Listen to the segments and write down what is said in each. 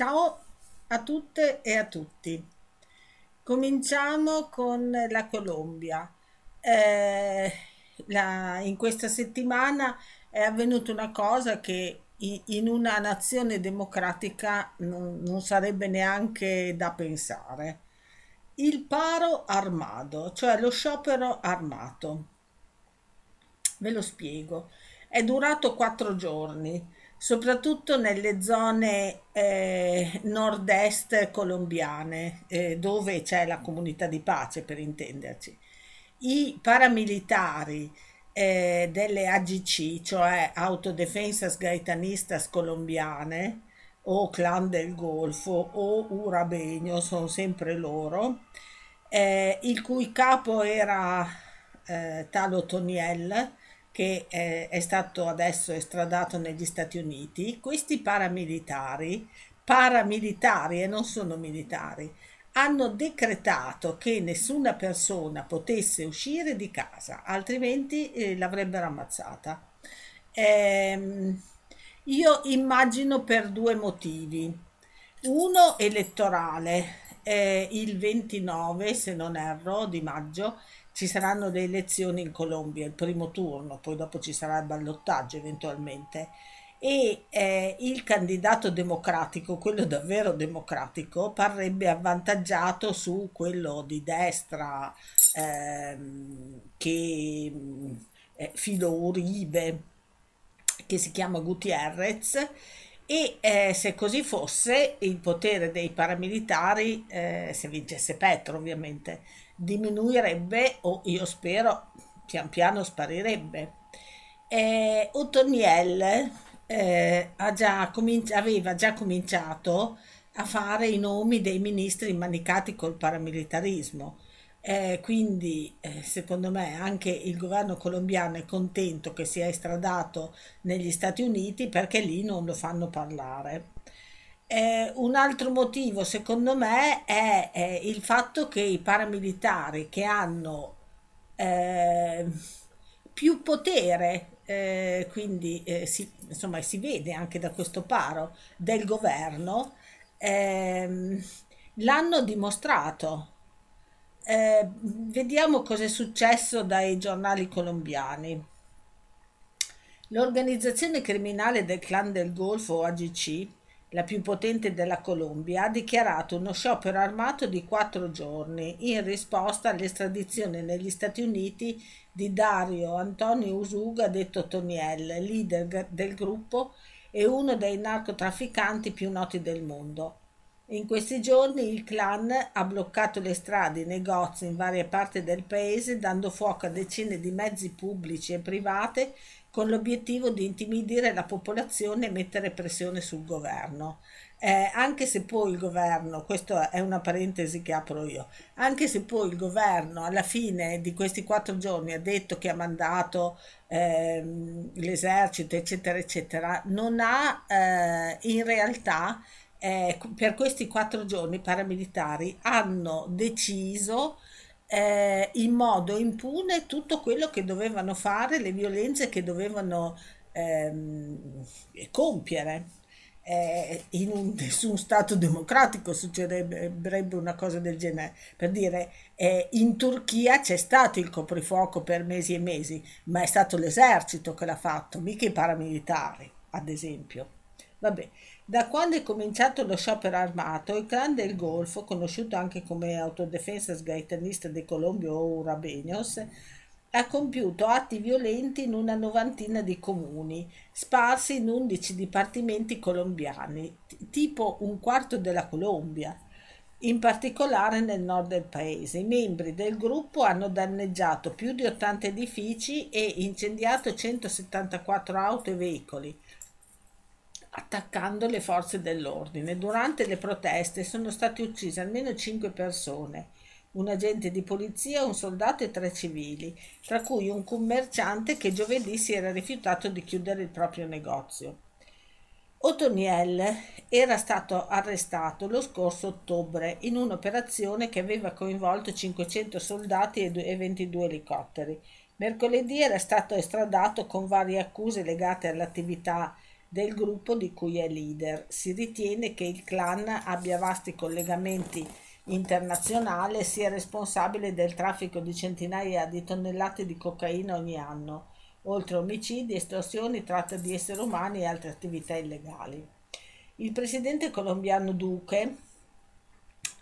Ciao a tutte e a tutti. Cominciamo con la Colombia. Eh, la- in questa settimana è avvenuta una cosa che in una nazione democratica non, non sarebbe neanche da pensare. Il paro armato, cioè lo sciopero armato. Ve lo spiego. È durato quattro giorni, soprattutto nelle zone eh, nord-est colombiane, eh, dove c'è la comunità di pace, per intenderci. I paramilitari eh, delle AGC, cioè Autodefensas Gaitanistas Colombiane, o Clan del Golfo o Urabenio, sono sempre loro, eh, il cui capo era eh, Talo Toniel, che eh, è stato adesso estradato negli Stati Uniti, questi paramilitari, paramilitari e non sono militari, hanno decretato che nessuna persona potesse uscire di casa, altrimenti eh, l'avrebbero ammazzata. Ehm, io immagino per due motivi. Uno elettorale, eh, il 29, se non erro, di maggio ci saranno le elezioni in Colombia, il primo turno, poi dopo ci sarà il ballottaggio eventualmente. E eh, il candidato democratico, quello davvero democratico, parrebbe avvantaggiato su quello di destra ehm, che eh, filo Uribe, che si chiama Gutierrez. E eh, se così fosse, il potere dei paramilitari, eh, se vincesse Petro ovviamente, diminuirebbe o io spero pian piano sparirebbe. Eh, Ottoniel eh, già cominci- aveva già cominciato a fare i nomi dei ministri immanicati col paramilitarismo. Eh, quindi, eh, secondo me, anche il governo colombiano è contento che sia estradato negli Stati Uniti perché lì non lo fanno parlare. Eh, un altro motivo, secondo me, è, è il fatto che i paramilitari che hanno eh, più potere, eh, quindi eh, si, insomma, si vede anche da questo paro del governo, ehm, l'hanno dimostrato. Eh, vediamo cosa è successo dai giornali colombiani. L'organizzazione criminale del Clan del Golfo, AGC, la più potente della Colombia, ha dichiarato uno sciopero armato di quattro giorni in risposta all'estradizione negli Stati Uniti di Dario Antonio Usuga, detto Toniel, leader del gruppo e uno dei narcotrafficanti più noti del mondo. In questi giorni il clan ha bloccato le strade e i negozi in varie parti del paese, dando fuoco a decine di mezzi pubblici e private con l'obiettivo di intimidire la popolazione e mettere pressione sul governo. Eh, anche se poi il governo, questa è una parentesi che apro io, anche se poi il governo alla fine di questi quattro giorni ha detto che ha mandato ehm, l'esercito, eccetera, eccetera, non ha eh, in realtà eh, per questi quattro giorni i paramilitari hanno deciso eh, in modo impune tutto quello che dovevano fare, le violenze che dovevano ehm, compiere. Eh, in un, nessun Stato democratico succederebbe una cosa del genere. Per dire, eh, in Turchia c'è stato il coprifuoco per mesi e mesi, ma è stato l'esercito che l'ha fatto, mica i paramilitari, ad esempio. Vabbè, da quando è cominciato lo sciopero armato, il clan del Golfo, conosciuto anche come Autodefensa Sgaitanista de Colombia o Urabeños, ha compiuto atti violenti in una novantina di comuni, sparsi in 11 dipartimenti colombiani, t- tipo un quarto della Colombia. In particolare nel nord del paese, i membri del gruppo hanno danneggiato più di 80 edifici e incendiato 174 auto e veicoli, attaccando le forze dell'ordine. Durante le proteste sono state uccise almeno cinque persone, un agente di polizia, un soldato e tre civili, tra cui un commerciante che giovedì si era rifiutato di chiudere il proprio negozio. Otoniel era stato arrestato lo scorso ottobre in un'operazione che aveva coinvolto 500 soldati e 22 elicotteri. Mercoledì era stato estradato con varie accuse legate all'attività del gruppo di cui è leader. Si ritiene che il clan abbia vasti collegamenti internazionali e sia responsabile del traffico di centinaia di tonnellate di cocaina ogni anno, oltre omicidi, estorsioni, tratta di esseri umani e altre attività illegali. Il presidente colombiano Duque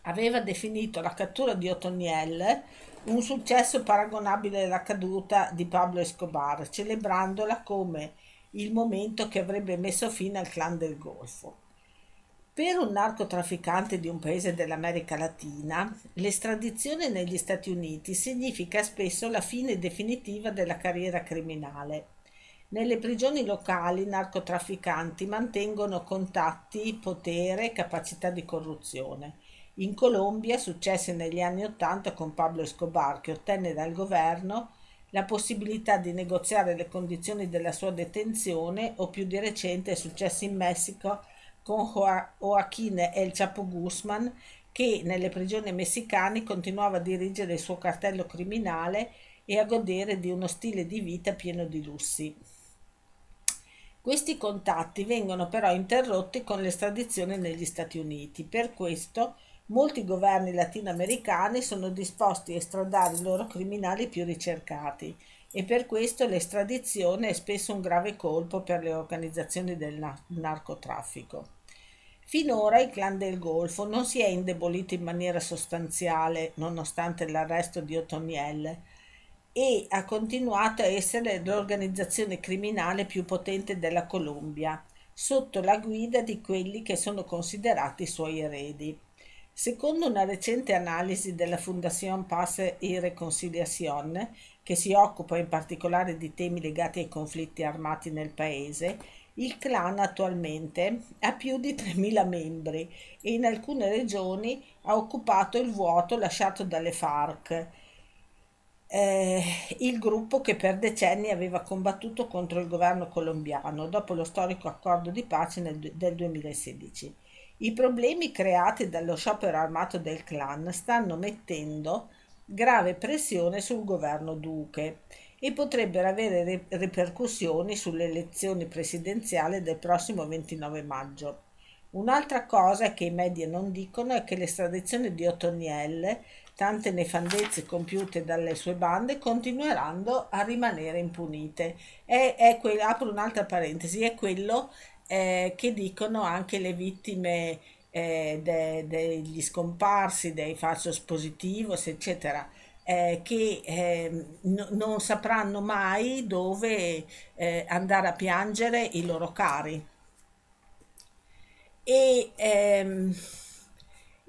aveva definito la cattura di Otoniel un successo paragonabile alla caduta di Pablo Escobar, celebrandola come il momento che avrebbe messo fine al clan del Golfo. Per un narcotrafficante di un paese dell'America Latina, l'estradizione negli Stati Uniti significa spesso la fine definitiva della carriera criminale. Nelle prigioni locali i narcotrafficanti mantengono contatti, potere e capacità di corruzione. In Colombia, successe negli anni Ottanta con Pablo Escobar, che ottenne dal governo la possibilità di negoziare le condizioni della sua detenzione, o più di recente è successo in Messico con Joaquín El Chapo Guzman, che nelle prigioni messicane continuava a dirigere il suo cartello criminale e a godere di uno stile di vita pieno di lussi. Questi contatti vengono però interrotti con l'estradizione negli Stati Uniti. Per questo molti governi latinoamericani sono disposti a estradare i loro criminali più ricercati e per questo l'estradizione è spesso un grave colpo per le organizzazioni del narcotraffico. Finora il clan del Golfo non si è indebolito in maniera sostanziale nonostante l'arresto di Otoniel e ha continuato a essere l'organizzazione criminale più potente della Colombia, sotto la guida di quelli che sono considerati i suoi eredi. Secondo una recente analisi della Fundación Paz y Reconciliación, che si occupa in particolare di temi legati ai conflitti armati nel paese, il clan attualmente ha più di 3.000 membri e in alcune regioni ha occupato il vuoto lasciato dalle FARC, eh, il gruppo che per decenni aveva combattuto contro il governo colombiano dopo lo storico accordo di pace nel, del 2016. I problemi creati dallo sciopero armato del clan stanno mettendo grave pressione sul governo Duque e potrebbero avere ripercussioni sulle elezioni presidenziali del prossimo 29 maggio. Un'altra cosa che i media non dicono è che l'estradizione di Otoniel, tante nefandezze compiute dalle sue bande, continueranno a rimanere impunite. È, è que- apro un'altra parentesi, è quello eh, che dicono anche le vittime eh, de, degli scomparsi, dei falsos positivos, eccetera, eh, che ehm, n- non sapranno mai dove eh, andare a piangere i loro cari. E ehm,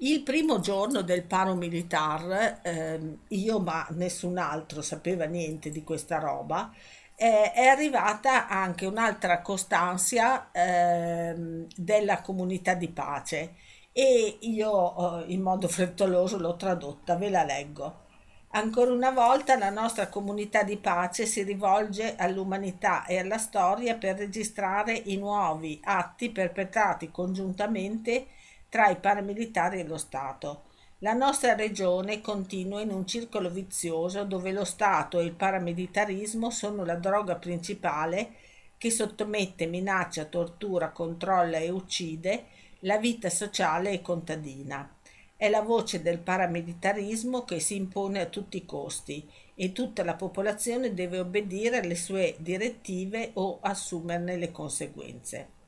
il primo giorno del paro militare, ehm, io ma nessun altro sapeva niente di questa roba, eh, è arrivata anche un'altra costanza ehm, della comunità di pace e io eh, in modo frettoloso l'ho tradotta, ve la leggo. Ancora una volta la nostra comunità di pace si rivolge all'umanità e alla storia per registrare i nuovi atti perpetrati congiuntamente tra i paramilitari e lo Stato. La nostra regione continua in un circolo vizioso dove lo Stato e il paramilitarismo sono la droga principale che sottomette, minaccia, tortura, controlla e uccide la vita sociale e contadina. È la voce del paramilitarismo che si impone a tutti i costi e tutta la popolazione deve obbedire alle sue direttive o assumerne le conseguenze.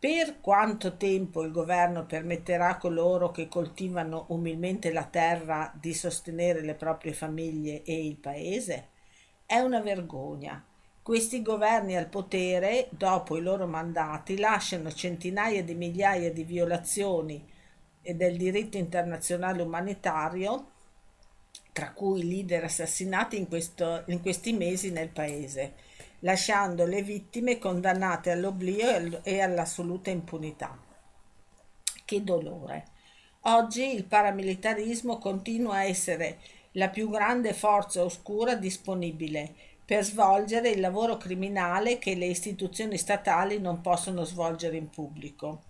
Per quanto tempo il governo permetterà a coloro che coltivano umilmente la terra di sostenere le proprie famiglie e il paese? È una vergogna. Questi governi al potere, dopo i loro mandati, lasciano centinaia di migliaia di violazioni del diritto internazionale umanitario, tra cui leader assassinati in, questo, in questi mesi nel paese lasciando le vittime condannate all'oblio e all'assoluta impunità. Che dolore. Oggi il paramilitarismo continua a essere la più grande forza oscura disponibile per svolgere il lavoro criminale che le istituzioni statali non possono svolgere in pubblico.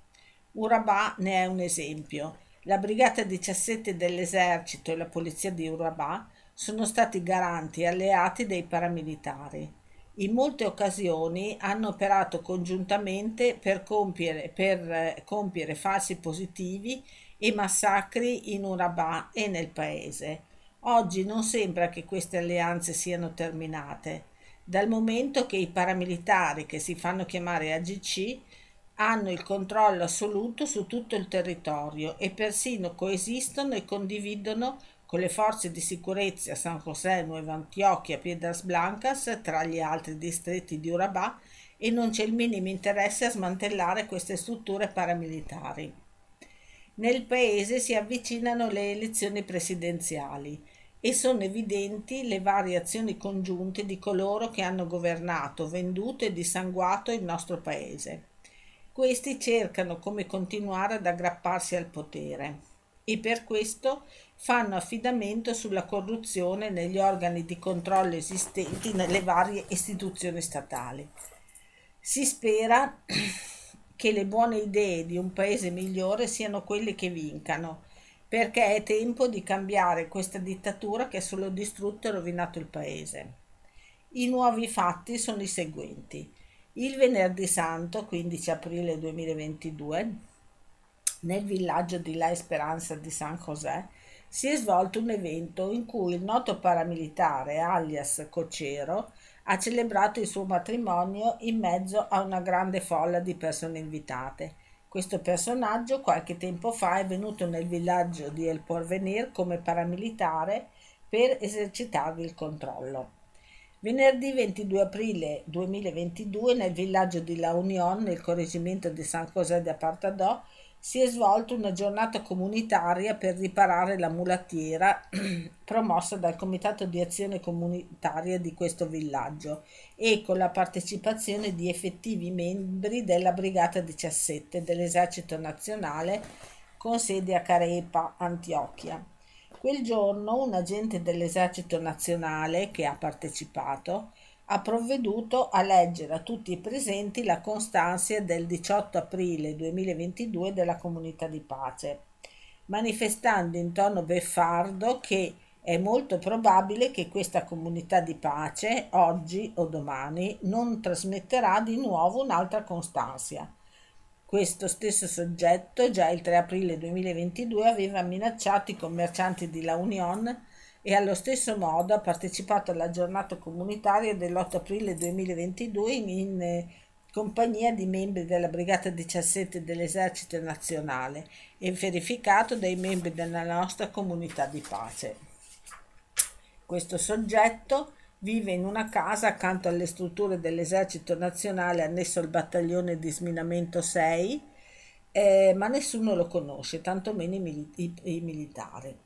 Urabà ne è un esempio. La Brigata 17 dell'Esercito e la Polizia di Urabà sono stati garanti e alleati dei paramilitari. In molte occasioni hanno operato congiuntamente per compiere, per eh, compiere falsi positivi e massacri in Urabà e nel paese. Oggi non sembra che queste alleanze siano terminate, dal momento che i paramilitari che si fanno chiamare AGC hanno il controllo assoluto su tutto il territorio e persino coesistono e condividono con le forze di sicurezza San José, Nueva Antioquia, Piedras Blancas, tra gli altri distretti di Urabá, e non c'è il minimo interesse a smantellare queste strutture paramilitari. Nel paese si avvicinano le elezioni presidenziali e sono evidenti le varie azioni congiunte di coloro che hanno governato, venduto e dissanguato il nostro paese. Questi cercano come continuare ad aggrapparsi al potere e per questo fanno affidamento sulla corruzione negli organi di controllo esistenti nelle varie istituzioni statali. Si spera che le buone idee di un paese migliore siano quelle che vincano, perché è tempo di cambiare questa dittatura che ha solo distrutto e rovinato il paese. I nuovi fatti sono i seguenti. Il venerdì santo, 15 aprile 2022, nel villaggio di La Esperanza di San José, si è svolto un evento in cui il noto paramilitare alias Cocero ha celebrato il suo matrimonio in mezzo a una grande folla di persone invitate. Questo personaggio qualche tempo fa è venuto nel villaggio di El Porvenir come paramilitare per esercitarvi il controllo. Venerdì 22 aprile 2022 nel villaggio di La Union, nel correggimento di San José de Apartadò, si è svolta una giornata comunitaria per riparare la mulattiera promossa dal Comitato di Azione Comunitaria di questo villaggio e con la partecipazione di effettivi membri della Brigata 17 dell'Esercito Nazionale con sede a Carepa, Antiochia. Quel giorno un agente dell'Esercito Nazionale che ha partecipato ha provveduto a leggere a tutti i presenti la constanzia del 18 aprile 2022 della comunità di pace, manifestando in tono beffardo che è molto probabile che questa comunità di pace, oggi o domani, non trasmetterà di nuovo un'altra constanzia. Questo stesso soggetto, già il 3 aprile 2022, aveva minacciato i commercianti di La Union e allo stesso modo ha partecipato alla giornata comunitaria dell'8 aprile 2022 in, eh, compagnia di membri della Brigata 17 dell'Esercito Nazionale e verificato dai membri della nostra comunità di pace. Questo soggetto vive in una casa accanto alle strutture dell'Esercito Nazionale annesso al battaglione di sminamento 6, eh, ma nessuno lo conosce, tantomeno i, mili- i, i militari.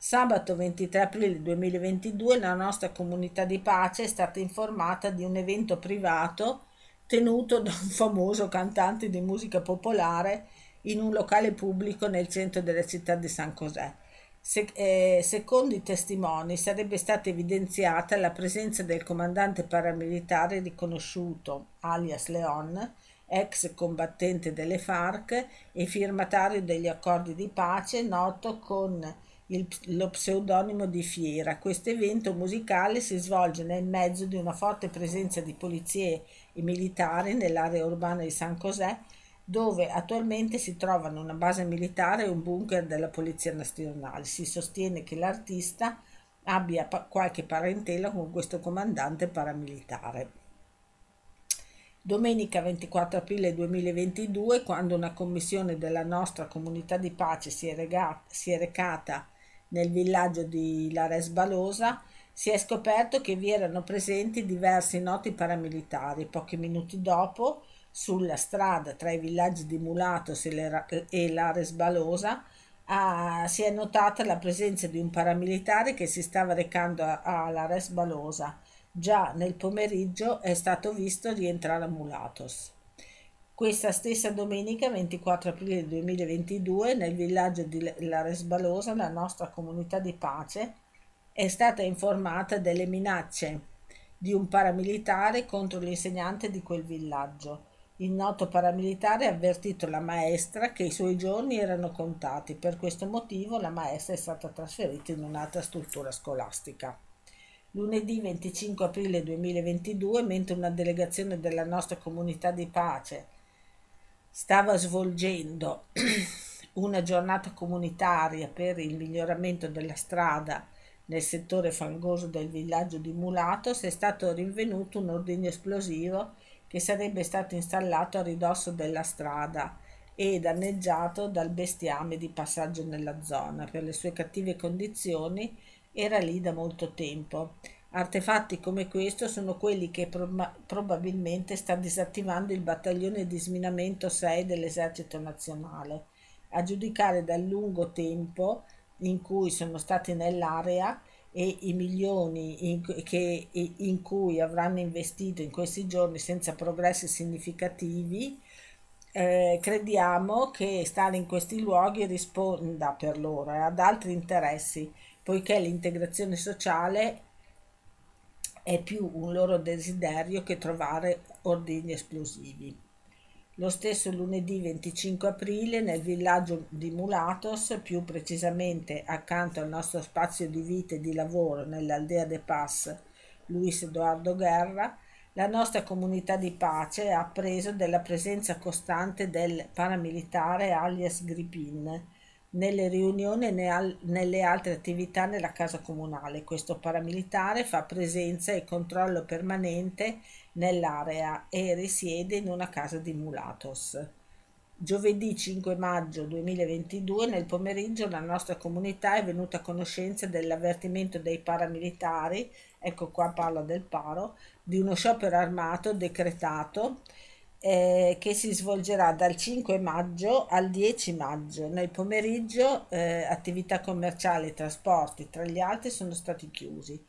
Sabato 23 aprile 2022 la nostra comunità di pace è stata informata di un evento privato tenuto da un famoso cantante di musica popolare in un locale pubblico nel centro della città di San José. Se, eh, secondo i testimoni sarebbe stata evidenziata la presenza del comandante paramilitare riconosciuto, alias Leon, ex combattente delle FARC e firmatario degli accordi di pace, noto con il, lo pseudonimo di Fiera. Questo evento musicale si svolge nel mezzo di una forte presenza di polizie e militari nell'area urbana di San José, dove attualmente si trovano una base militare e un bunker della Polizia Nazionale. Si sostiene che l'artista abbia pa- qualche parentela con questo comandante paramilitare. Domenica 24 aprile 2022, quando una commissione della nostra comunità di pace si è, regata, si è recata nel villaggio di Lares Balosa, si è scoperto che vi erano presenti diversi noti paramilitari. Pochi minuti dopo, sulla strada tra i villaggi di Mulatos e Lares Balosa, ah, si è notata la presenza di un paramilitare che si stava recando a, a Lares Balosa. Già nel pomeriggio è stato visto rientrare a Mulatos. Questa stessa domenica, 24 aprile 2022, nel villaggio di La Resbalosa, la nostra comunità di pace è stata informata delle minacce di un paramilitare contro l'insegnante di quel villaggio. Il noto paramilitare ha avvertito la maestra che i suoi giorni erano contati, per questo motivo la maestra è stata trasferita in un'altra struttura scolastica. lunedì 25 aprile 2022, mentre una delegazione della nostra comunità di pace stava svolgendo una giornata comunitaria per il miglioramento della strada nel settore fangoso del villaggio di Mulatos, è stato rinvenuto un ordigno esplosivo che sarebbe stato installato a ridosso della strada e danneggiato dal bestiame di passaggio nella zona. Per le sue cattive condizioni era lì da molto tempo. Artefatti come questo sono quelli che prob- probabilmente sta disattivando il battaglione di sminamento 6 dell'esercito nazionale. A giudicare dal lungo tempo in cui sono stati nell'area e i milioni in, che, in cui avranno investito in questi giorni senza progressi significativi, eh, crediamo che stare in questi luoghi risponda per loro ad altri interessi, poiché l'integrazione sociale è più un loro desiderio che trovare ordini esplosivi. Lo stesso lunedì 25 aprile nel villaggio di Mulatos, più precisamente accanto al nostro spazio di vita e di lavoro nell'Aldea de Paz Luis Eduardo Guerra, la nostra comunità di pace ha appreso della presenza costante del paramilitare alias Gripin nelle riunioni e nelle altre attività nella casa comunale. Questo paramilitare fa presenza e controllo permanente nell'area e risiede in una casa di Mulatos. Giovedì 5 maggio 2022 nel pomeriggio la nostra comunità è venuta a conoscenza dell'avvertimento dei paramilitari, ecco qua parlo del paro, di uno sciopero armato decretato eh, che si svolgerà dal 5 maggio al 10 maggio. Nel pomeriggio eh, attività commerciali e trasporti, tra gli altri, sono stati chiusi.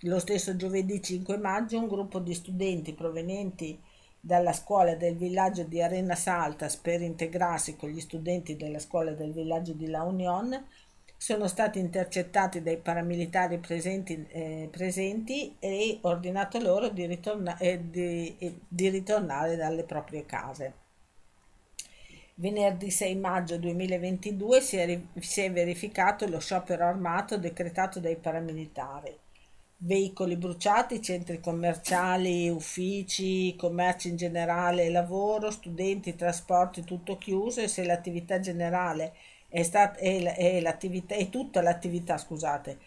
Lo stesso giovedì 5 maggio un gruppo di studenti provenienti dalla scuola del villaggio di Arena Saltas per integrarsi con gli studenti della scuola del villaggio di La Union sono stati intercettati dai paramilitari presenti, eh, presenti e ordinato loro di, ritorna- eh, di, eh, di ritornare dalle proprie case. Venerdì 6 maggio 2022 si è, si è verificato lo sciopero armato decretato dai paramilitari veicoli bruciati, centri commerciali, uffici, commerci in generale, lavoro, studenti, trasporti, tutto chiuso e se l'attività generale è stata è, è tutta l'attività, scusate,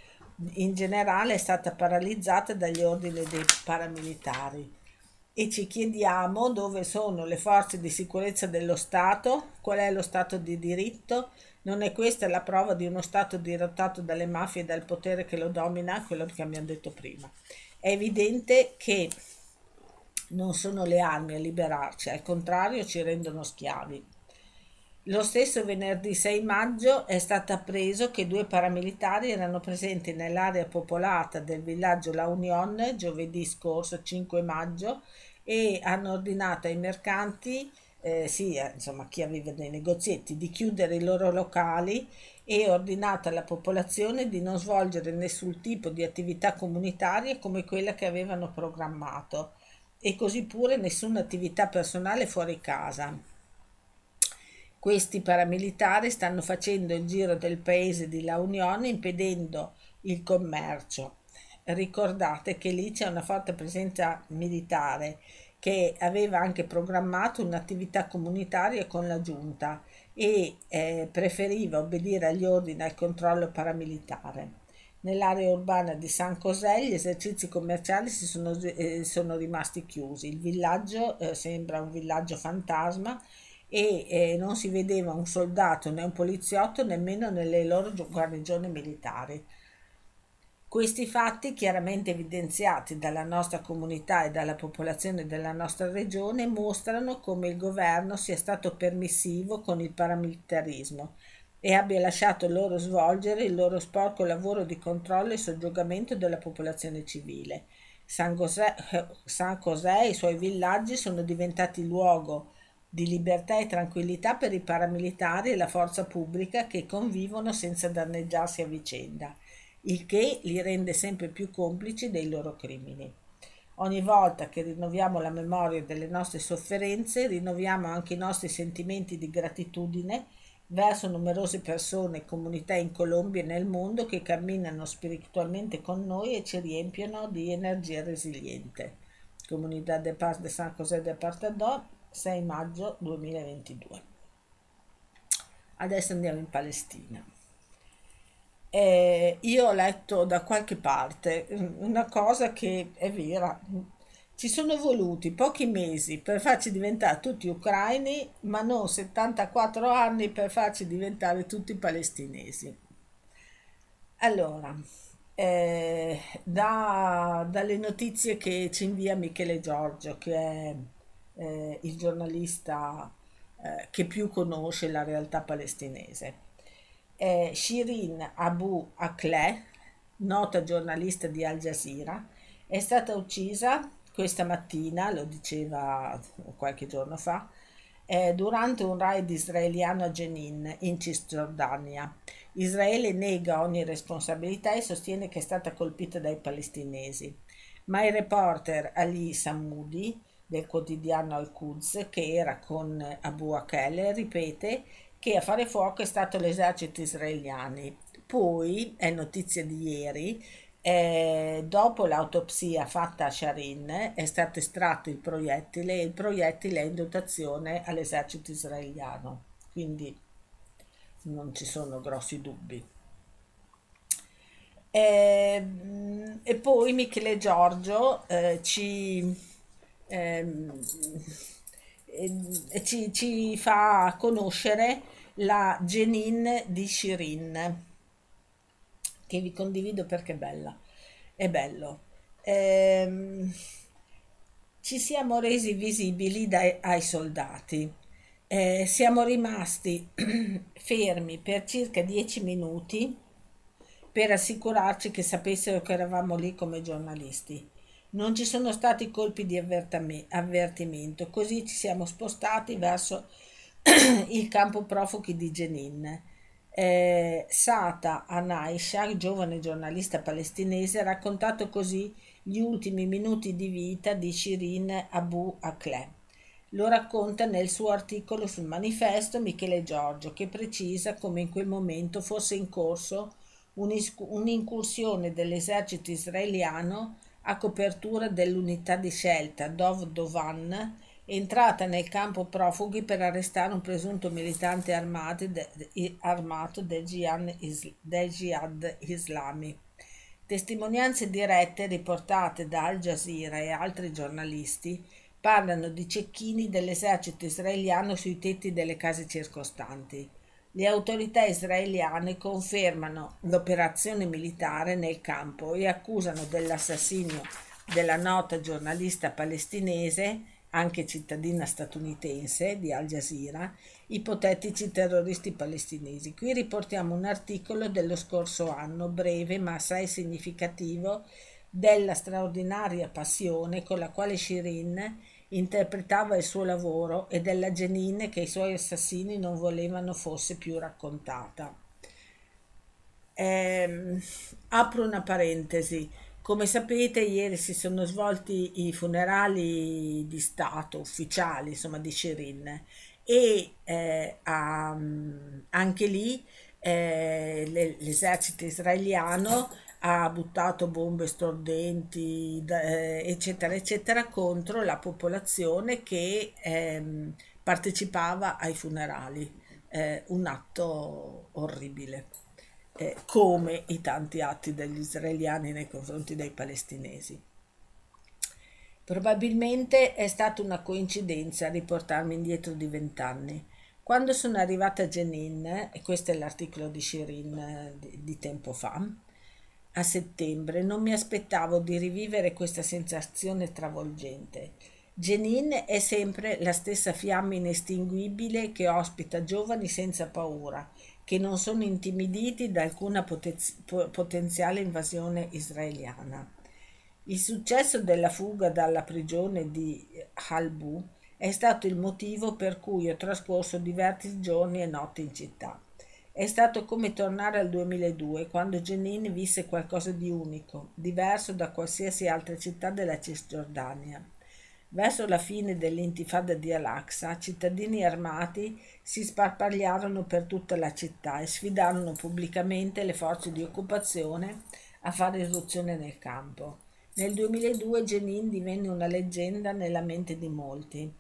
in generale è stata paralizzata dagli ordini dei paramilitari e ci chiediamo dove sono le forze di sicurezza dello Stato, qual è lo Stato di diritto, non è questa la prova di uno Stato dirottato dalle mafie e dal potere che lo domina, quello che abbiamo detto prima. È evidente che non sono le armi a liberarci, al contrario ci rendono schiavi. Lo stesso venerdì 6 maggio è stato appreso che due paramilitari erano presenti nell'area popolata del villaggio La Union giovedì scorso 5 maggio e hanno ordinato ai mercanti eh, sì, eh, insomma, chi aveva dei negozietti, di chiudere i loro locali e ordinato alla popolazione di non svolgere nessun tipo di attività comunitaria come quella che avevano programmato e così pure nessuna attività personale fuori casa. Questi paramilitari stanno facendo il giro del paese di La Unione impedendo il commercio. Ricordate che lì c'è una forte presenza militare che aveva anche programmato un'attività comunitaria con la giunta e eh, preferiva obbedire agli ordini al controllo paramilitare. Nell'area urbana di San José gli esercizi commerciali si sono, eh, sono rimasti chiusi. Il villaggio eh, sembra un villaggio fantasma e eh, non si vedeva un soldato né un poliziotto nemmeno nelle loro guarnigioni militari. Questi fatti, chiaramente evidenziati dalla nostra comunità e dalla popolazione della nostra regione, mostrano come il governo sia stato permissivo con il paramilitarismo e abbia lasciato loro svolgere il loro sporco lavoro di controllo e soggiogamento della popolazione civile. San José, San José e i suoi villaggi sono diventati luogo di libertà e tranquillità per i paramilitari e la forza pubblica che convivono senza danneggiarsi a vicenda il che li rende sempre più complici dei loro crimini. Ogni volta che rinnoviamo la memoria delle nostre sofferenze, rinnoviamo anche i nostri sentimenti di gratitudine verso numerose persone e comunità in Colombia e nel mondo che camminano spiritualmente con noi e ci riempiono di energia resiliente. Comunità de Paz de San José de Partador, 6 maggio 2022. Adesso andiamo in Palestina. Eh, io ho letto da qualche parte una cosa che è vera. Ci sono voluti pochi mesi per farci diventare tutti ucraini, ma non 74 anni per farci diventare tutti palestinesi. Allora, eh, da, dalle notizie che ci invia Michele Giorgio, che è eh, il giornalista eh, che più conosce la realtà palestinese eh, Shirin Abu Akleh, nota giornalista di Al Jazeera, è stata uccisa questa mattina, lo diceva qualche giorno fa, eh, durante un raid israeliano a Jenin, in Cisgiordania. Israele nega ogni responsabilità e sostiene che è stata colpita dai palestinesi. Ma il reporter Ali Samudi del quotidiano Al-Quds, che era con Abu Akel, ripete che a fare fuoco è stato l'esercito israeliano. Poi, è notizia di ieri, eh, dopo l'autopsia fatta a Sharin è stato estratto il proiettile e il proiettile è in dotazione all'esercito israeliano, quindi non ci sono grossi dubbi. Eh, e poi Michele Giorgio eh, ci, ehm, ci, ci fa conoscere la Jenin di Shirin che vi condivido perché è bella è bello. Ehm, ci siamo resi visibili dai, ai soldati. Eh, siamo rimasti fermi per circa dieci minuti per assicurarci che sapessero che eravamo lì come giornalisti non ci sono stati colpi di avvertimento, così ci siamo spostati verso il campo profughi di Jenin. Eh, Sata Anaisha, giovane giornalista palestinese, ha raccontato così gli ultimi minuti di vita di Shirin Abu Akleh. Lo racconta nel suo articolo sul manifesto Michele Giorgio, che precisa come in quel momento fosse in corso un'incursione dell'esercito israeliano a copertura dell'unità di scelta Dov Dovan, entrata nel campo profughi per arrestare un presunto militante de, armato del Jihad, del Jihad Islami. Testimonianze dirette riportate da Al Jazeera e altri giornalisti parlano di cecchini dell'esercito israeliano sui tetti delle case circostanti. Le autorità israeliane confermano l'operazione militare nel campo e accusano dell'assassinio della nota giornalista palestinese, anche cittadina statunitense di Al Jazeera, ipotetici terroristi palestinesi. Qui riportiamo un articolo dello scorso anno, breve ma assai significativo, della straordinaria passione con la quale Shirin interpretava il suo lavoro e della Genine che i suoi assassini non volevano fosse più raccontata. Eh, apro una parentesi. Come sapete, ieri si sono svolti i funerali di Stato ufficiali, insomma, di Shirin e eh, um, anche lì eh, l'esercito israeliano ha buttato bombe stordenti, eh, eccetera, eccetera, contro la popolazione che ehm, partecipava ai funerali. Eh, un atto orribile, eh, come i tanti atti degli israeliani nei confronti dei palestinesi. Probabilmente è stata una coincidenza riportarmi indietro di vent'anni. Quando sono arrivata a Jenin, e questo è l'articolo di Shirin eh, di, di tempo fa, a settembre non mi aspettavo di rivivere questa sensazione travolgente. Jenin è sempre la stessa fiamma inestinguibile che ospita giovani senza paura, che non sono intimiditi da alcuna potenzi- potenziale invasione israeliana. Il successo della fuga dalla prigione di Halbu è stato il motivo per cui ho trascorso diversi giorni e notti in città. È stato come tornare al 2002, quando Jenin visse qualcosa di unico, diverso da qualsiasi altra città della Cisgiordania. Verso la fine dell'intifada di Al-Aqsa, cittadini armati si sparpagliarono per tutta la città e sfidarono pubblicamente le forze di occupazione a fare irruzione nel campo. Nel 2002 Jenin divenne una leggenda nella mente di molti.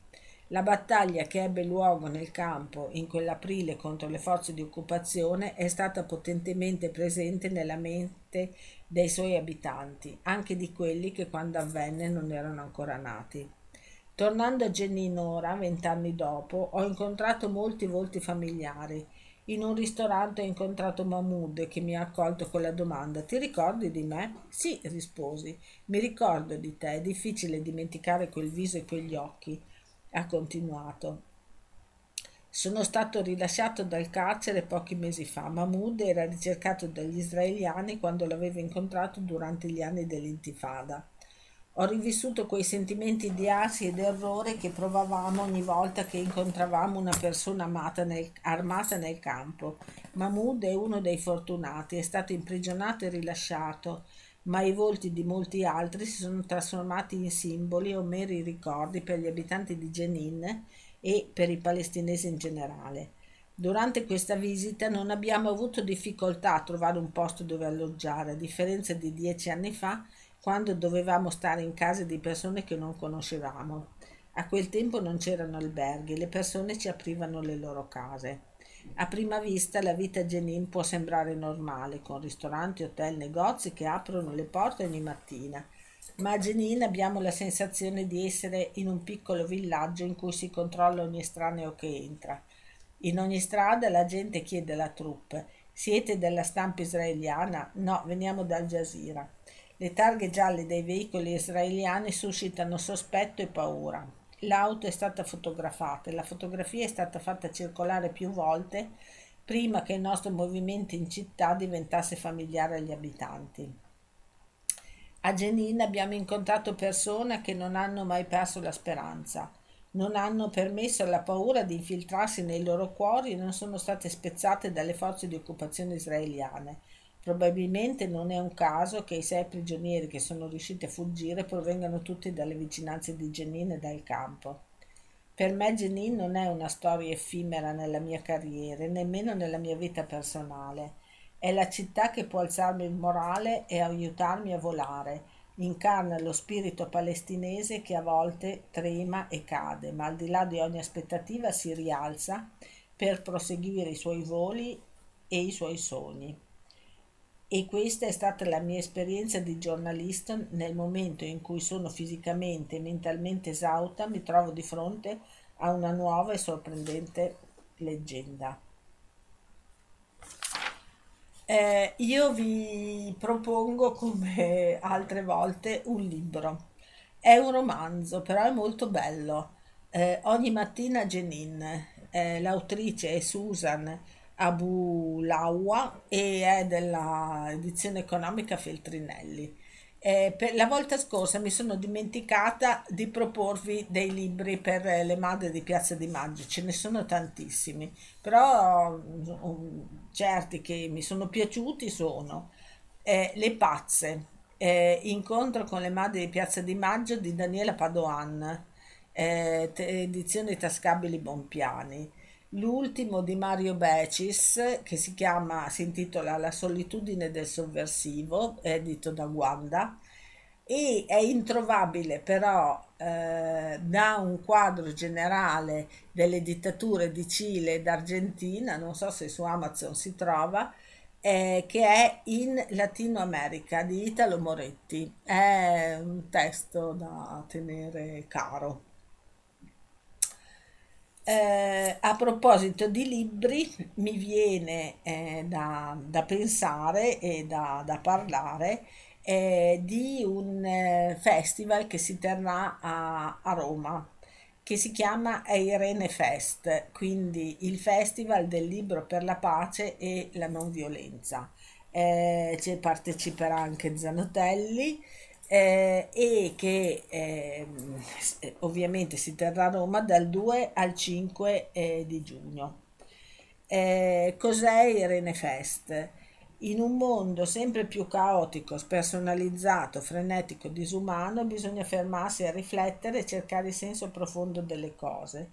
La battaglia che ebbe luogo nel campo in quell'aprile contro le forze di occupazione è stata potentemente presente nella mente dei suoi abitanti, anche di quelli che quando avvenne non erano ancora nati. Tornando a Jenin ora, vent'anni dopo, ho incontrato molti volti familiari. In un ristorante ho incontrato Mahmoud che mi ha accolto con la domanda Ti ricordi di me? Sì, risposi. Mi ricordo di te, è difficile dimenticare quel viso e quegli occhi. Ha continuato. Sono stato rilasciato dal carcere pochi mesi fa. Mahmoud era ricercato dagli israeliani quando l'avevo incontrato durante gli anni dell'intifada. Ho rivissuto quei sentimenti di ansia ed errore che provavamo ogni volta che incontravamo una persona nel, armata nel campo. Mahmoud è uno dei fortunati, è stato imprigionato e rilasciato, ma i volti di molti altri si sono trasformati in simboli o meri ricordi per gli abitanti di Jenin e per i palestinesi in generale. Durante questa visita non abbiamo avuto difficoltà a trovare un posto dove alloggiare, a differenza di dieci anni fa quando dovevamo stare in case di persone che non conoscevamo. A quel tempo non c'erano alberghi, le persone ci aprivano le loro case. A prima vista la vita a Jenin può sembrare normale, con ristoranti, hotel, negozi che aprono le porte ogni mattina, ma a Jenin abbiamo la sensazione di essere in un piccolo villaggio in cui si controlla ogni estraneo che entra. In ogni strada la gente chiede alla troupe: Siete della stampa israeliana? No, veniamo dal Jazeera. Le targhe gialle dei veicoli israeliani suscitano sospetto e paura. L'auto è stata fotografata la fotografia è stata fatta circolare più volte prima che il nostro movimento in città diventasse familiare agli abitanti. A Jenin abbiamo incontrato persone che non hanno mai perso la speranza, non hanno permesso alla paura di infiltrarsi nei loro cuori e non sono state spezzate dalle forze di occupazione israeliane Probabilmente non è un caso che i sei prigionieri che sono riusciti a fuggire provengano tutti dalle vicinanze di Jenin e dal campo. Per me Jenin non è una storia effimera nella mia carriera, nemmeno nella mia vita personale. È la città che può alzarmi il morale e aiutarmi a volare. Incarna lo spirito palestinese che a volte trema e cade, ma al di là di ogni aspettativa si rialza per proseguire i suoi voli e i suoi sogni. E questa è stata la mia esperienza di giornalista nel momento in cui sono fisicamente e mentalmente esausta, mi trovo di fronte a una nuova e sorprendente leggenda. Eh, io vi propongo come altre volte un libro. È un romanzo, però è molto bello. Eh, ogni mattina Jenin, eh, l'autrice è Susan Abu Lawa e è della edizione economica Feltrinelli. Eh, per la volta scorsa mi sono dimenticata di proporvi dei libri per le madri di Piazza di Maggio, ce ne sono tantissimi, però um, certi che mi sono piaciuti sono eh, Le pazze, eh, Incontro con le madri di Piazza di Maggio di Daniela Padoan, eh, edizione Tascabili Bompiani l'ultimo di Mario Becis che si chiama si intitola La solitudine del sovversivo edito da Wanda e è introvabile però eh, da un quadro generale delle dittature di Cile ed Argentina non so se su Amazon si trova eh, che è in Latino America di Italo Moretti. È un testo da tenere caro eh, a proposito di libri, mi viene eh, da, da, pensare e da, da parlare eh, di un eh, festival che si terrà a, a Roma, che si chiama Irene Fest, quindi il Festival del Libro per la Pace e la Non Violenza. Eh, ci parteciperà anche Zanotelli eh, e che eh, ovviamente si terrà a Roma dal 2 al 5 eh, di giugno. Eh, cos'è Irene Fest? In un mondo sempre più caotico, spersonalizzato, frenetico, disumano, bisogna fermarsi a riflettere e cercare il senso profondo delle cose.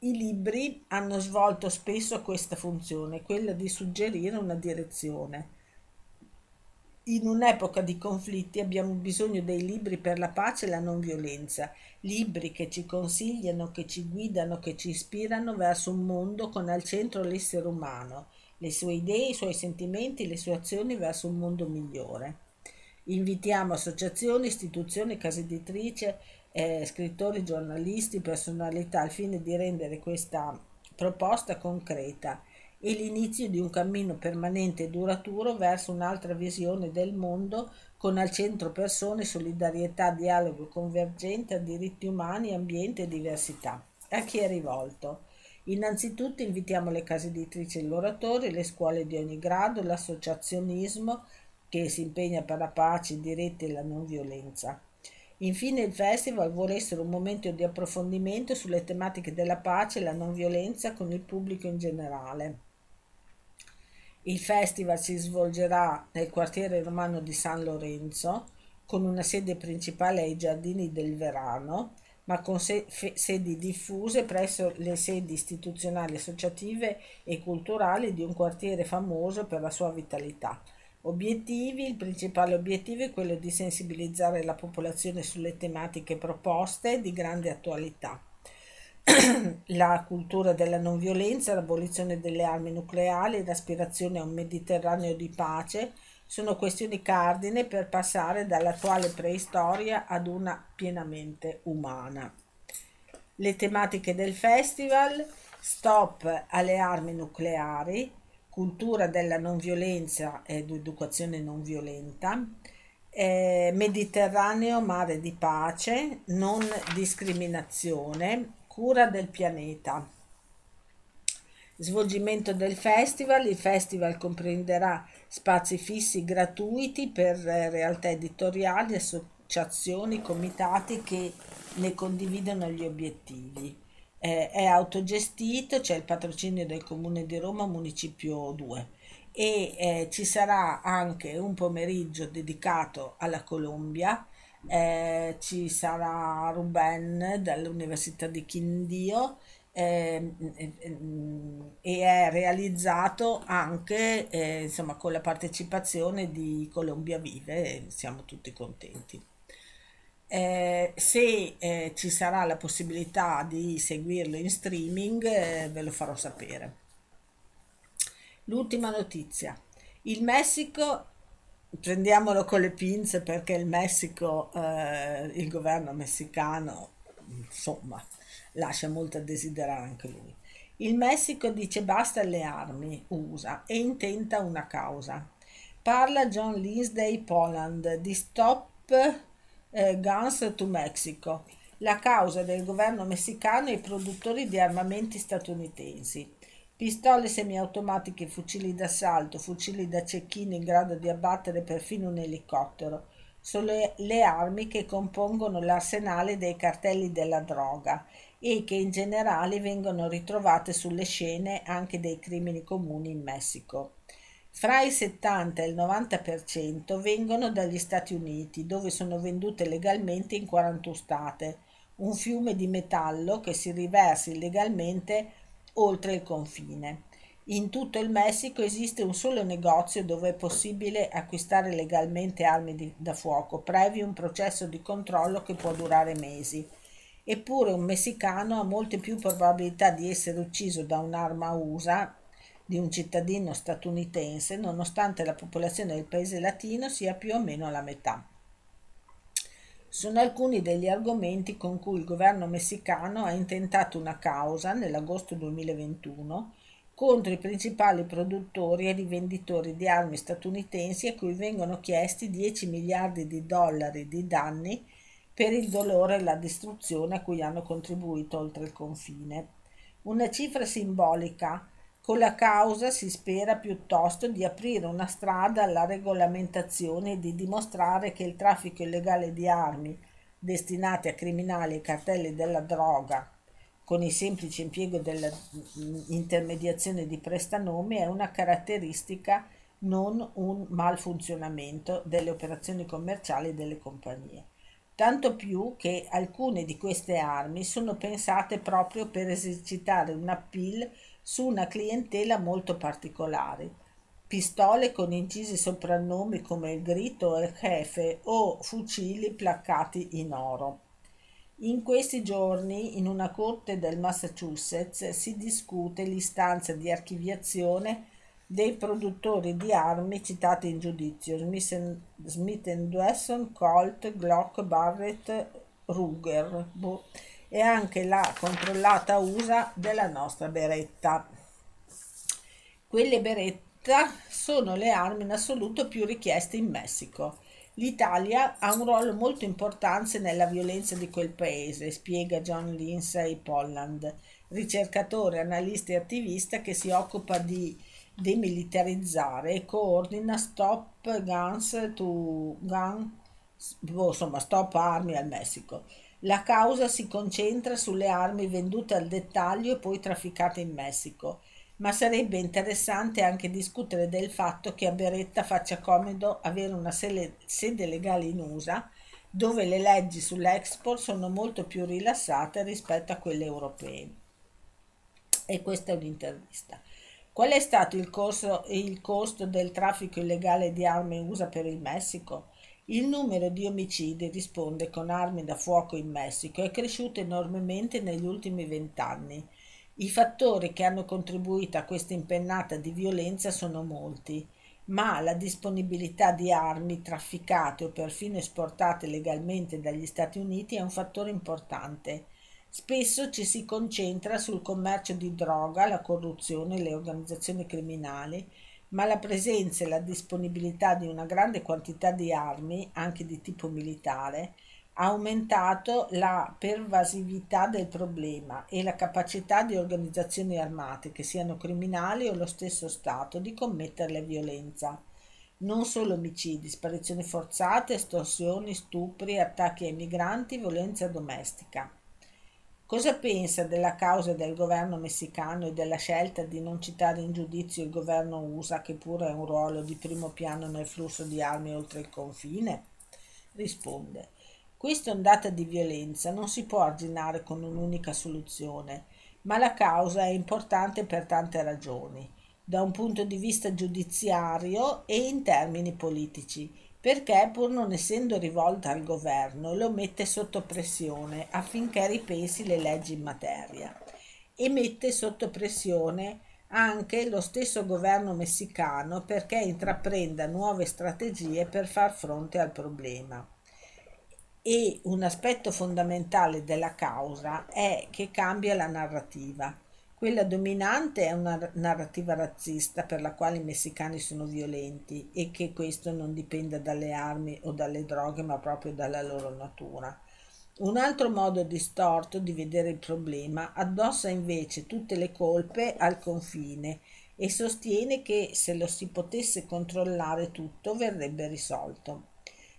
I libri hanno svolto spesso questa funzione, quella di suggerire una direzione. In un'epoca di conflitti abbiamo bisogno dei libri per la pace e la non violenza, libri che ci consigliano, che ci guidano, che ci ispirano verso un mondo con al centro l'essere umano, le sue idee, i suoi sentimenti, le sue azioni verso un mondo migliore. Invitiamo associazioni, istituzioni, case editrici, eh, scrittori, giornalisti, personalità al fine di rendere questa proposta concreta e l'inizio di un cammino permanente e duraturo verso un'altra visione del mondo con al centro persone, solidarietà, dialogo convergente, diritti umani, ambiente e diversità. A chi è rivolto? Innanzitutto invitiamo le case editrici e gli le scuole di ogni grado, l'associazionismo che si impegna per la pace, i diritti e la non violenza. Infine il festival vuole essere un momento di approfondimento sulle tematiche della pace e la non violenza con il pubblico in generale. Il festival si svolgerà nel quartiere romano di San Lorenzo con una sede principale ai Giardini del Verano ma con se- sedi diffuse presso le sedi istituzionali, associative e culturali di un quartiere famoso per la sua vitalità. Obiettivi, il principale obiettivo è quello di sensibilizzare la popolazione sulle tematiche proposte di grande attualità. la cultura della non violenza, l'abolizione delle armi nucleari, l'aspirazione a un Mediterraneo di pace, sono questioni cardine per passare dall'attuale preistoria ad una pienamente umana. Le tematiche del festival, stop alle armi nucleari, cultura della non violenza ed educazione non violenta, eh, Mediterraneo, mare di pace, non discriminazione, cura del pianeta. Svolgimento del festival. Il festival comprenderà spazi fissi gratuiti per eh, realtà editoriali, associazioni, comitati che ne condividono gli obiettivi. Eh, è autogestito, c'è il patrocinio del Comune di Roma, Municipio 2 e eh, ci sarà anche un pomeriggio dedicato alla Colombia. Eh, ci sarà Ruben dall'Università di Chindio Ehm, ehm, e è realizzato anche eh, insomma, con la partecipazione di Colombia Vive, siamo tutti contenti. Eh, se eh, ci sarà la possibilità di seguirlo in streaming, eh, ve lo farò sapere. L'ultima notizia. Il Messico, prendiamolo con le pinze perché il Messico, eh, il governo messicano, insomma, lascia molto a desiderare anche lui. Il Messico dice basta alle armi, USA, e intenta una causa. Parla John Lindsay Poland di Stop eh, Guns to Mexico, la causa del governo messicano e i produttori di armamenti statunitensi. Pistole semiautomatiche, fucili d'assalto, fucili da cecchino in grado di abbattere perfino un elicottero. Sono le, le armi che compongono l'arsenale dei cartelli della droga e che in generale vengono ritrovate sulle scene anche dei crimini comuni in Messico. Fra il 70 e il 90% vengono dagli Stati Uniti, dove sono vendute legalmente in 41 state, un fiume di metallo che si riversa illegalmente oltre il confine. In tutto il Messico esiste un solo negozio dove è possibile acquistare legalmente armi di, da fuoco, previo un processo di controllo che può durare mesi. Eppure un messicano ha molte più probabilità di essere ucciso da un'arma USA di un cittadino statunitense, nonostante la popolazione del paese latino sia più o meno la metà. Sono alcuni degli argomenti con cui il governo messicano ha intentato una causa nell'agosto 2021 contro i principali produttori e rivenditori di armi statunitensi a cui vengono chiesti 10 miliardi di dollari di danni per il dolore e la distruzione a cui hanno contribuito oltre il confine. Una cifra simbolica. Con la causa si spera piuttosto di aprire una strada alla regolamentazione e di dimostrare che il traffico illegale di armi destinate a criminali e cartelli della droga con il semplice impiego dell'intermediazione di prestanomi è una caratteristica non un malfunzionamento delle operazioni commerciali delle compagnie. Tanto più che alcune di queste armi sono pensate proprio per esercitare un appeal su una clientela molto particolare. Pistole con incisi soprannomi come il Grito o il Jefe o fucili placcati in oro. In questi giorni, in una corte del Massachusetts, si discute l'istanza di archiviazione dei produttori di armi citati in giudizio, Smith Wesson, Colt, Glock, Barrett, Ruger boh, e anche la controllata USA della nostra Beretta. Quelle Beretta sono le armi in assoluto più richieste in Messico. L'Italia ha un ruolo molto importante nella violenza di quel paese, spiega John Lindsay Polland, ricercatore, analista e attivista che si occupa di demilitarizzare e coordina Stop Guns to Gun, boh, insomma Stop Armi al Messico. La causa si concentra sulle armi vendute al dettaglio e poi trafficate in Messico, ma sarebbe interessante anche discutere del fatto che a Beretta faccia comodo avere una sede legale in USA dove le leggi sull'export sono molto più rilassate rispetto a quelle europee. E questa è un'intervista. Qual è stato il, corso, il costo del traffico illegale di armi in USA per il Messico? Il numero di omicidi, risponde, con armi da fuoco in Messico è cresciuto enormemente negli ultimi vent'anni. I fattori che hanno contribuito a questa impennata di violenza sono molti, ma la disponibilità di armi trafficate o perfino esportate legalmente dagli Stati Uniti è un fattore importante. Spesso ci si concentra sul commercio di droga, la corruzione, le organizzazioni criminali, ma la presenza e la disponibilità di una grande quantità di armi, anche di tipo militare, ha aumentato la pervasività del problema e la capacità di organizzazioni armate, che siano criminali o lo stesso Stato, di commettere violenza. Non solo omicidi, sparizioni forzate, estorsioni, stupri, attacchi ai migranti, violenza domestica. Cosa pensa della causa del governo messicano e della scelta di non citare in giudizio il governo USA, che pure ha un ruolo di primo piano nel flusso di armi oltre il confine? Risponde. Questa ondata di violenza non si può arginare con un'unica soluzione, ma la causa è importante per tante ragioni, da un punto di vista giudiziario e in termini politici perché pur non essendo rivolta al governo lo mette sotto pressione affinché ripensi le leggi in materia e mette sotto pressione anche lo stesso governo messicano perché intraprenda nuove strategie per far fronte al problema. E un aspetto fondamentale della causa è che cambia la narrativa quella dominante è una narrativa razzista per la quale i messicani sono violenti e che questo non dipenda dalle armi o dalle droghe, ma proprio dalla loro natura. Un altro modo distorto di vedere il problema addossa invece tutte le colpe al confine e sostiene che se lo si potesse controllare tutto verrebbe risolto.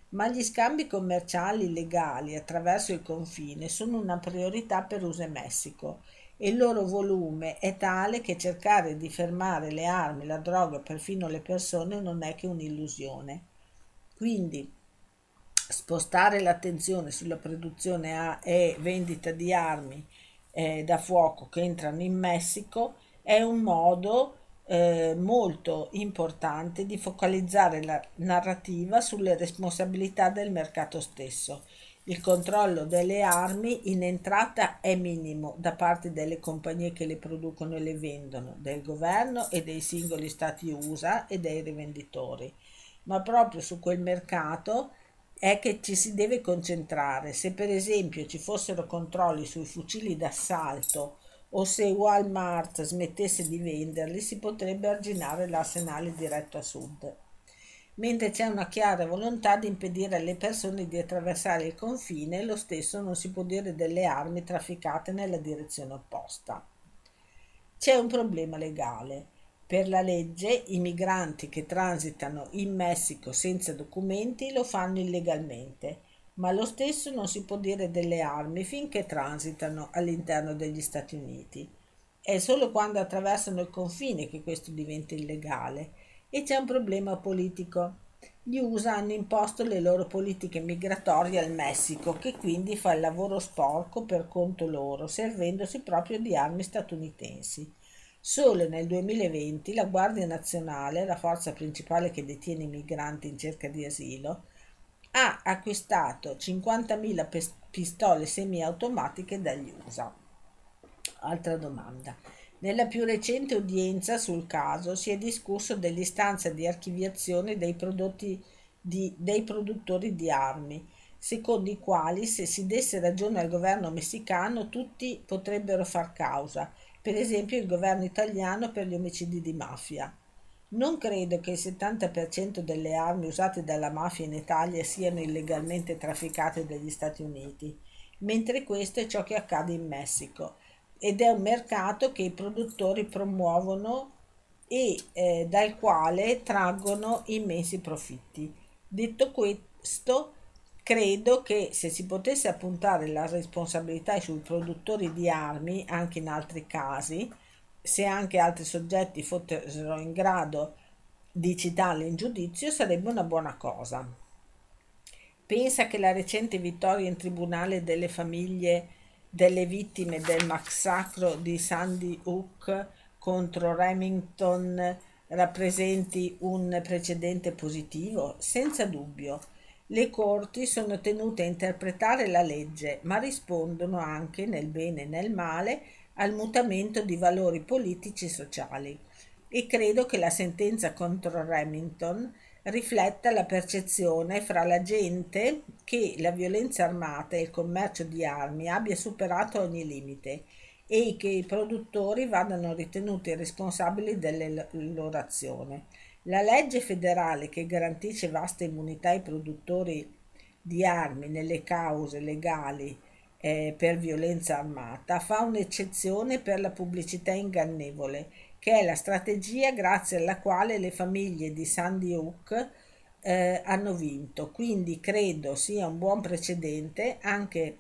Ma gli scambi commerciali legali attraverso il confine sono una priorità per USA e Messico e il loro volume è tale che cercare di fermare le armi, la droga, perfino le persone non è che un'illusione. Quindi spostare l'attenzione sulla produzione e vendita di armi eh, da fuoco che entrano in Messico è un modo eh, molto importante di focalizzare la narrativa sulle responsabilità del mercato stesso il controllo delle armi in entrata è minimo da parte delle compagnie che le producono e le vendono, del governo e dei singoli stati USA e dei rivenditori. Ma proprio su quel mercato è che ci si deve concentrare. Se per esempio ci fossero controlli sui fucili d'assalto o se Walmart smettesse di venderli, si potrebbe arginare l'arsenale diretto a sud mentre c'è una chiara volontà di impedire alle persone di attraversare il confine lo stesso non si può dire delle armi trafficate nella direzione opposta. C'è un problema legale. Per la legge i migranti che transitano in Messico senza documenti lo fanno illegalmente, ma lo stesso non si può dire delle armi finché transitano all'interno degli Stati Uniti. È solo quando attraversano il confine che questo diventa illegale e c'è un problema politico. Gli USA hanno imposto le loro politiche migratorie al Messico, che quindi fa il lavoro sporco per conto loro, servendosi proprio di armi statunitensi. Solo nel 2020 la Guardia Nazionale, la forza principale che detiene i migranti in cerca di asilo, ha acquistato 50.000 pistole semiautomatiche dagli USA. Altra domanda. Nella più recente udienza sul caso si è discusso dell'istanza di archiviazione dei, di, dei produttori di armi, secondo i quali se si desse ragione al governo messicano tutti potrebbero far causa, per esempio il governo italiano per gli omicidi di mafia. Non credo che il 70% delle armi usate dalla mafia in Italia siano illegalmente trafficate dagli Stati Uniti, mentre questo è ciò che accade in Messico ed è un mercato che i produttori promuovono e eh, dal quale traggono immensi profitti. Detto questo, credo che se si potesse appuntare la responsabilità sui produttori di armi, anche in altri casi, se anche altri soggetti fossero in grado di citarli in giudizio, sarebbe una buona cosa. Pensa che la recente vittoria in tribunale delle famiglie delle vittime del massacro di Sandy Hook contro Remington rappresenti un precedente positivo? Senza dubbio. Le corti sono tenute a interpretare la legge, ma rispondono anche, nel bene e nel male, al mutamento di valori politici e sociali. E credo che la sentenza contro Remington rifletta la percezione fra la gente che la violenza armata e il commercio di armi abbia superato ogni limite e che i produttori vadano ritenuti responsabili delle loro azioni. La legge federale che garantisce vasta immunità ai produttori di armi nelle cause legali eh, per violenza armata fa un'eccezione per la pubblicità ingannevole che è la strategia grazie alla quale le famiglie di Sandy Hook eh, hanno vinto. Quindi credo sia un buon precedente anche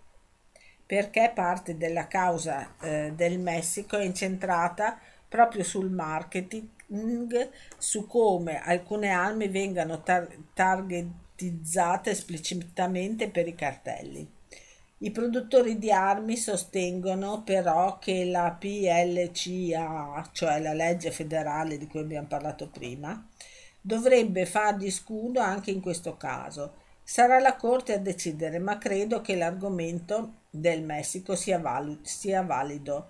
perché parte della causa eh, del Messico è incentrata proprio sul marketing, su come alcune armi vengano tar- targetizzate esplicitamente per i cartelli. I produttori di armi sostengono però che la PLCA, cioè la legge federale di cui abbiamo parlato prima, dovrebbe far di scudo anche in questo caso. Sarà la Corte a decidere, ma credo che l'argomento del Messico sia, valido, sia valido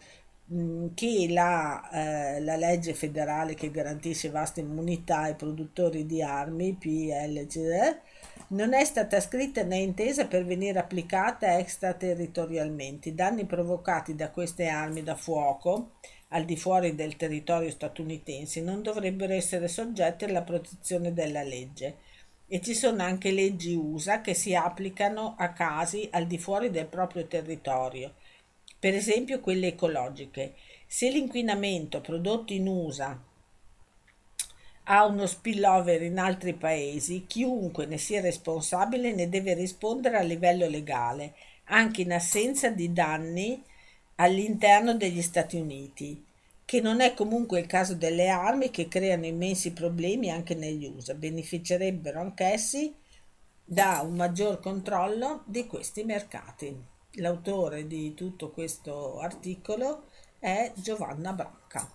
mm, che la, eh, la, legge federale che garantisce vasta immunità ai produttori di armi, PLCA, non è stata scritta né intesa per venire applicata extraterritorialmente. I danni provocati da queste armi da fuoco al di fuori del territorio statunitense non dovrebbero essere soggetti alla protezione della legge. E ci sono anche leggi USA che si applicano a casi al di fuori del proprio territorio, per esempio quelle ecologiche. Se l'inquinamento prodotto in USA ha uno spillover in altri paesi, chiunque ne sia responsabile ne deve rispondere a livello legale, anche in assenza di danni all'interno degli Stati Uniti, che non è comunque il caso delle armi che creano immensi problemi anche negli USA. Beneficerebbero anch'essi da un maggior controllo di questi mercati. L'autore di tutto questo articolo è Giovanna Branca.